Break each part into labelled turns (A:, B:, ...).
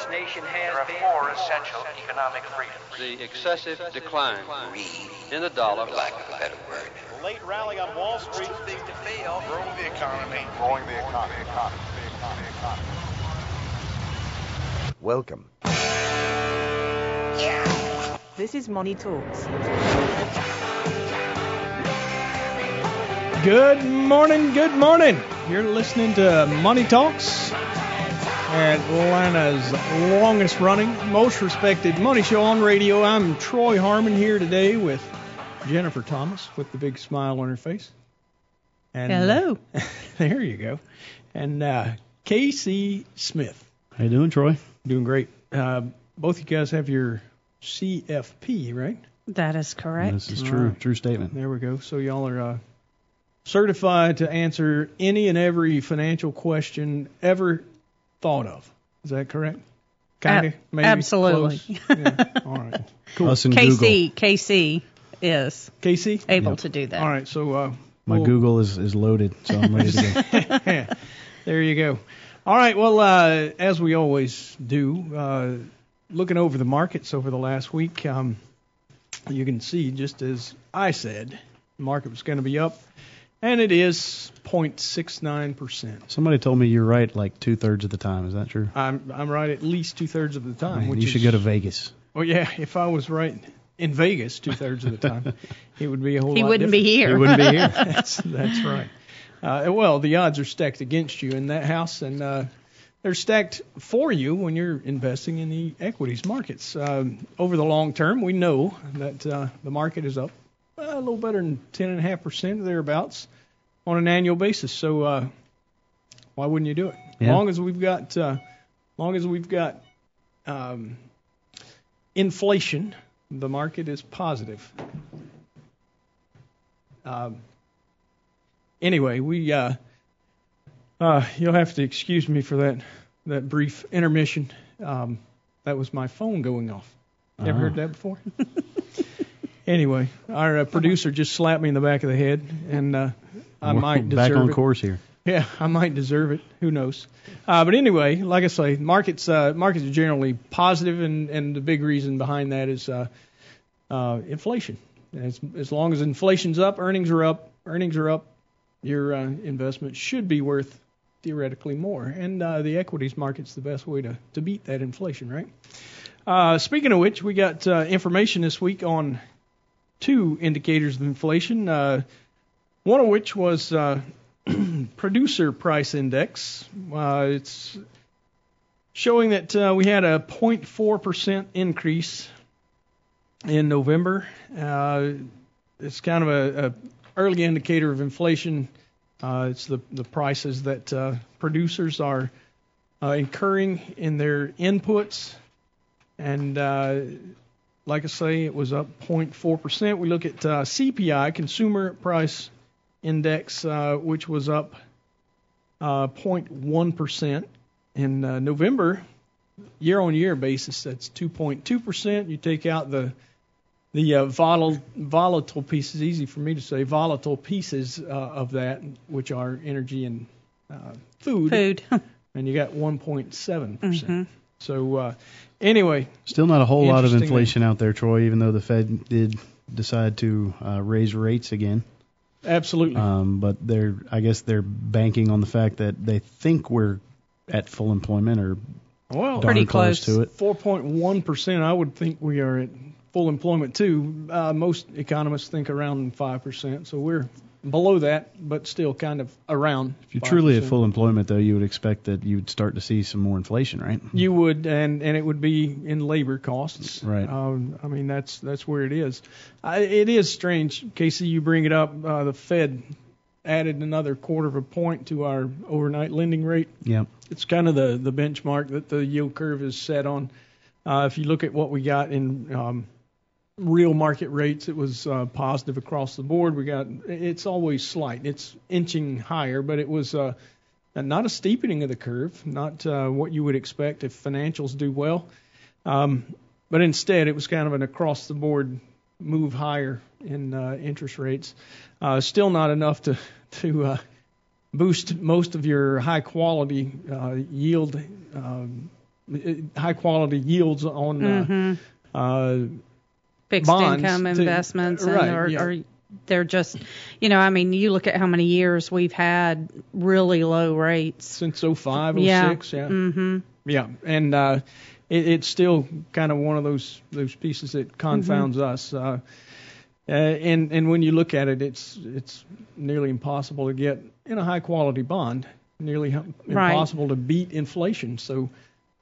A: this nation has
B: There are
A: been.
B: four essential economic freedoms.
C: the excessive decline in the dollar.
D: lack of better words, Late rally on Wall Street.
B: Too big to fail.
D: Growing the economy.
E: growing the economy, economy, the economy, economy.
F: Welcome.
G: This is Money Talks.
H: Good morning, good morning. You're listening to Money Talks, Atlanta's longest running, most respected money show on radio. I'm Troy Harmon here today with Jennifer Thomas with the big smile on her face. And
I: Hello.
H: there you go. And uh, Casey Smith.
J: How you doing, Troy?
H: Doing great. Uh, both of you guys have your CFP, right?
I: That is correct.
J: This is true. True statement.
H: There we go. So y'all are uh, certified to answer any and every financial question ever thought of. Is that correct? Kind of,
I: Ab-
H: maybe.
I: absolutely.
H: Yeah. All right. Cool.
J: Us and Google.
I: KC, KC is
H: Casey.
I: able
J: Yep.
I: to do that.
H: All right. So uh,
J: My
H: we'll-
J: Google is, is loaded, so I'm ready to go.
H: there you go. All right. Well, uh, as we always do, uh, looking over the markets over the last week, um, you can see just as I said, the market was going to be up, and it is 0.69 percent.
J: Somebody told me you're right like two thirds of the time. Is that true?
H: I'm I'm right at least two thirds of the time.
J: Man,
H: which
J: you should
H: is,
J: go to Vegas.
H: Well, yeah, if I was right in Vegas two thirds of the time, it would be a whole
I: He
H: lot
I: wouldn't be here.
J: He wouldn't be here.
H: that's that's right. Uh, well, the odds are stacked against you in that house, and uh, they're stacked for you when you're investing in the equities markets. Um, over the long term, we know that uh, the market is up a little better than ten and a half percent or thereabouts on an annual basis. So uh, why wouldn't you do it? As
J: Yeah.
H: long as we've got, uh, long as we've got um, inflation, the market is positive. Um, anyway, we uh, uh, you'll have to excuse me for that that brief intermission. Um, that was my phone going off. You ever
J: Ah.
H: heard that before? anyway, our uh, producer just slapped me in the back of the head, and uh, I
J: We're
H: might
J: back
H: deserve
J: on
H: it.
J: course here.
H: Yeah, I might deserve it. Who knows? Uh, but anyway, like I say, markets uh, markets are generally positive, and, and the big reason behind that is uh, uh, inflation. As, as long as inflation's up, earnings are up. Earnings are up. Your uh, investment should be worth theoretically more, and uh, the equities market's the best way to, to beat that inflation, right? Uh, speaking of which, we got uh, information this week on two indicators of inflation. Uh, one of which was uh, producer price index. Uh, it's showing that uh, we had a 0.4% increase in November. Uh, it's kind of a, a early indicator of inflation. Uh, it's the the prices that producers are incurring in their inputs, and like I say, it was up 0.4%. We look at uh, CPI, Consumer Price Index, uh, which was up uh, 0.1% in uh, November. Year-on-year basis, that's 2.2%. You take out the the uh, volatile volatile pieces, easy for me to say, volatile pieces uh, of that, which are energy and uh, food,
I: Food.
H: and you got 1.7 percent. So uh, anyway,
J: Still not a whole lot of inflation out there, Troy. Even though the Fed did decide to uh, raise rates again,
H: absolutely.
J: um, but they're I guess they're banking on the fact that they think we're at full employment or
H: well,
J: darn
I: Pretty
J: close
I: close.
J: to it.
H: 4.1 percent. I would think we are at full employment too. Uh, most economists think around five percent, so we're below that, but still kind of around.
J: If you're truly at full employment, though, you would expect that you would start to see some more inflation, right?
H: You would, and and it would be in labor costs.
J: Right.
H: Um, I mean, that's that's where it is. I, it is strange, Casey. You bring it up. Uh, the Fed added another quarter of a point to our overnight lending rate.
J: Yeah.
H: It's kind of the the benchmark that the yield curve is set on. Uh, if you look at what we got in um, real market rates, it was uh, positive across the board. We got it's always slight. It's inching higher, but it was uh, not a steepening of the curve, not uh, what you would expect if financials do well. Um, but instead, it was kind of an across the board move higher in uh, interest rates. Uh, still not enough to to uh, boost most of your high quality uh, yield um, high quality yields on uh, uh,
I: Fixed
H: bonds
I: income
H: to-
I: investments, and,
H: right,
I: or,
H: yeah.
I: or they're just, you know, I mean, you look at how many years we've had really low rates.
H: since 05,
I: Yeah.
H: 06, yeah.
I: Mm-hmm.
H: Yeah, and uh, it, it's still kind of one of those those pieces that confounds
I: Mm-hmm.
H: us. Uh, uh, and and when you look at it, it's it's nearly impossible to get in a high quality bond. Nearly
I: Right.
H: impossible to beat inflation. So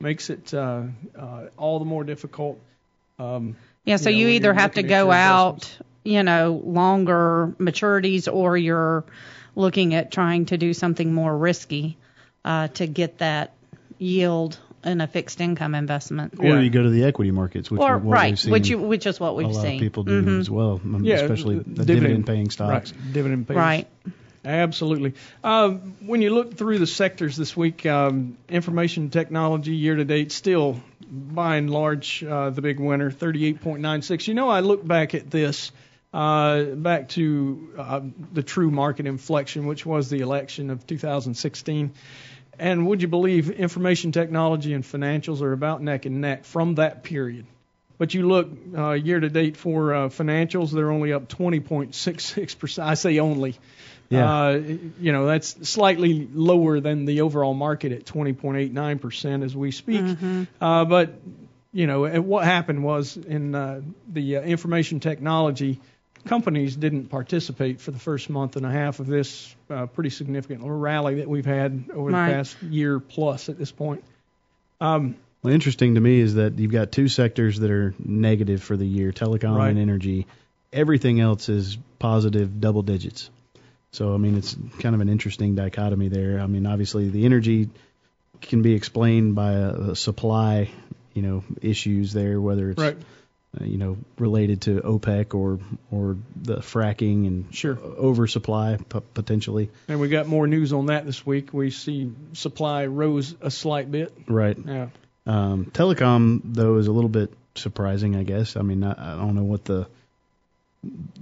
H: makes it uh, uh, all the more difficult. Um,
I: Yeah, so
H: you know,
I: you either have to go out,
H: investments.
I: you know, longer maturities, or you're looking at trying to do something more risky uh, to get that yield in a fixed income investment.
J: Or
H: Yeah.
J: you go to the equity markets, which
I: or
J: what
I: right,
J: seen
I: which you, which is what we've
J: lot
I: seen.
J: of people do
I: Mhm.
J: as well, um,
H: Yeah,
J: especially
H: the
J: the
H: dividend-
J: dividend-paying stocks.
H: Right, dividend payers.
I: Right.
H: Absolutely. Uh, when you look through the sectors this week, um, information technology year to date still by and large uh, the big winner, 38.96. You know, I look back at this. Uh, back to uh, the true market inflection, which was the election of 2016. And would you believe information technology and financials are about neck and neck from that period? But you look uh, year to date for uh, financials, they're only up 20.66%. I say only.
J: Yeah.
H: Uh, you know, that's slightly lower than the overall market at 20.89% as we speak. Uh, but, you know, what happened was in uh, the uh, information technology, companies didn't participate for the first month and a half of this uh, pretty significant rally that we've had over
I: Right.
H: the past year plus at this point. Um,
J: Well, interesting to me is that you've got two sectors that are negative for the year: telecom
H: Right.
J: and energy. Everything else is positive double digits. So I mean, it's kind of an interesting dichotomy there. I mean, obviously the energy can be explained by a, a supply, you know, issues there, whether it's
H: right.
J: uh, you know related to OPEC or or the fracking and
H: Sure.
J: oversupply p- potentially.
H: And we got more news on that this week. We see supply rose a slight bit.
J: Right.
H: Yeah.
J: Um, telecom though is a little bit surprising, I guess. I mean, I, I don't know what the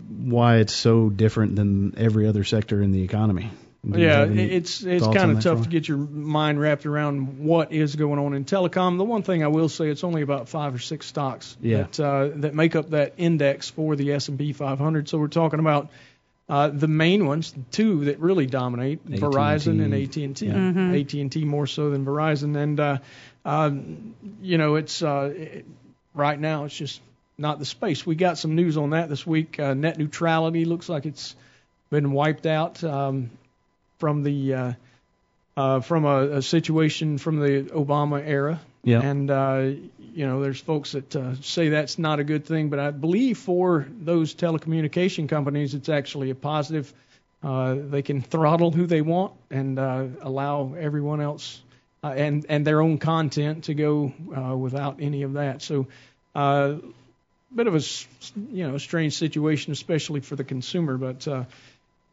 J: why it's so different than every other sector in the economy. Do
H: yeah,
J: have any
H: it- it's it's kind of tough
J: Troy?
H: to get your mind wrapped around what is going on in telecom. The one thing I will say, it's only about five or six stocks
J: Yeah.
H: that uh, that make up that index for the S&P 500. So we're talking about uh, the main ones, two that really dominate:
J: AT&T.
H: Verizon and AT&T. AT&T more so than Verizon, and uh, um, you know it's uh, it, right now it's just not the space. We got some news on that this week. Uh, net neutrality looks like it's been wiped out um, from the uh, uh, from a, a situation from the Obama era.
J: Yeah.
H: And uh, you know, there's folks that uh, say that's not a good thing, but I believe for those telecommunication companies, it's actually a positive. Uh, they can throttle who they want and uh, allow everyone else uh, and and their own content to go uh, without any of that. So, uh, bit of a you know strange situation, especially for the consumer. But uh,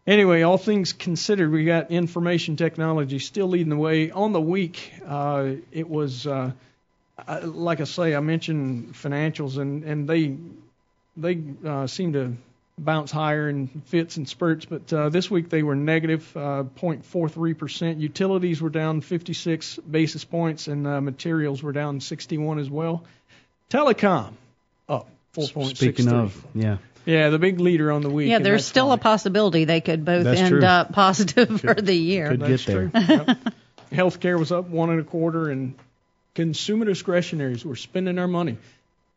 H: anyway, all things considered, we got information technology still leading the way on the week. Uh, it was uh, I, like I say, I mentioned financials, and and they they uh, seem to bounce higher in fits and spurts, but uh, this week they were negative uh, 0.43%. Utilities were down 56 basis points, and uh, materials were down 61 as well. Telecom up 4.63.
J: Speaking of, yeah,
H: yeah, the big leader on the week.
I: Yeah, there's
H: that's
I: still a possibility they could both
J: That's
I: end
J: true.
I: up positive for the year.
J: could
H: That's
J: get there.
H: true. Yep. Healthcare was up one and a quarter, and consumer discretionaries were spending our money,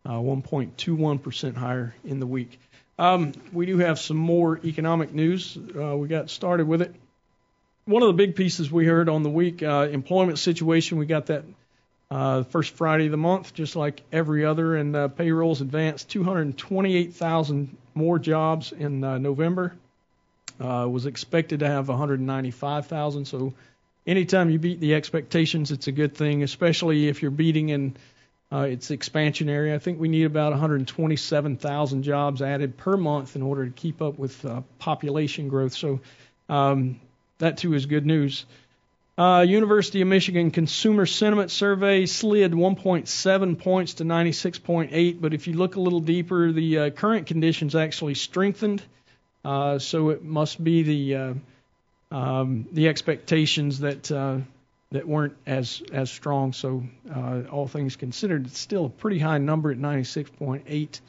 H: uh, 1.21% higher in the week. Um, we do have some more economic news. Uh, we got started with it. One of the big pieces we heard on the week, uh, employment situation. We got that uh, first Friday of the month, just like every other, and uh, payrolls advanced 228,000 more jobs in uh, November. Uh, was expected to have 195,000. So anytime you beat the expectations, it's a good thing, especially if you're beating in uh, its expansion area. I think we need about 127,000 jobs added per month in order to keep up with uh, population growth. So um, that too is good news. Uh, University of Michigan Consumer Sentiment Survey slid 1.7 points to 96.8, but if you look a little deeper, the uh, current conditions actually strengthened. Uh, so it must be the uh, um, the expectations that uh, that weren't as as strong. So uh, all things considered, it's still a pretty high number at 96.8.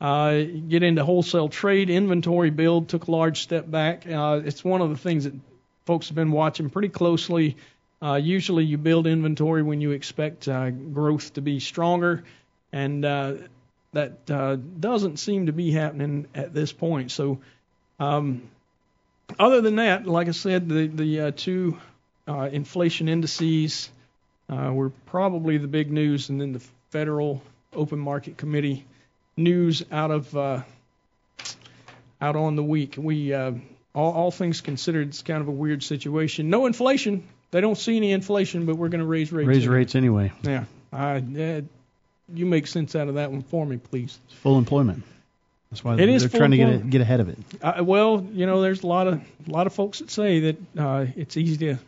H: Uh, get into wholesale trade, inventory build took a large step back. Uh, it's one of the things that folks have been watching pretty closely. Uh, usually, you build inventory when you expect uh, growth to be stronger, and uh, that uh, doesn't seem to be happening at this point. So, um, other than that, like I said, the the uh, two uh, inflation indices were probably the big news, and then the Federal Open Market Committee news out of out on the week. We all, all things considered, it's kind of a weird situation. No inflation. They don't see any inflation, but we're going to raise rates.
J: Raise
H: anyway.
J: rates anyway.
H: Yeah. I, uh, you make sense out of that one for me, please.
J: It's full employment. That's why
H: It
J: they're
H: is full
J: trying to get
H: employment.
J: get ahead of it.
H: Uh, well, you know, there's a lot of a lot of folks that say that uh, it's easy to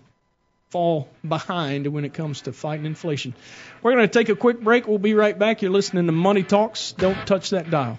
H: fall behind when it comes to fighting inflation. We're going to take a quick break. We'll be right back. You're listening to Money Talks. Don't touch that dial.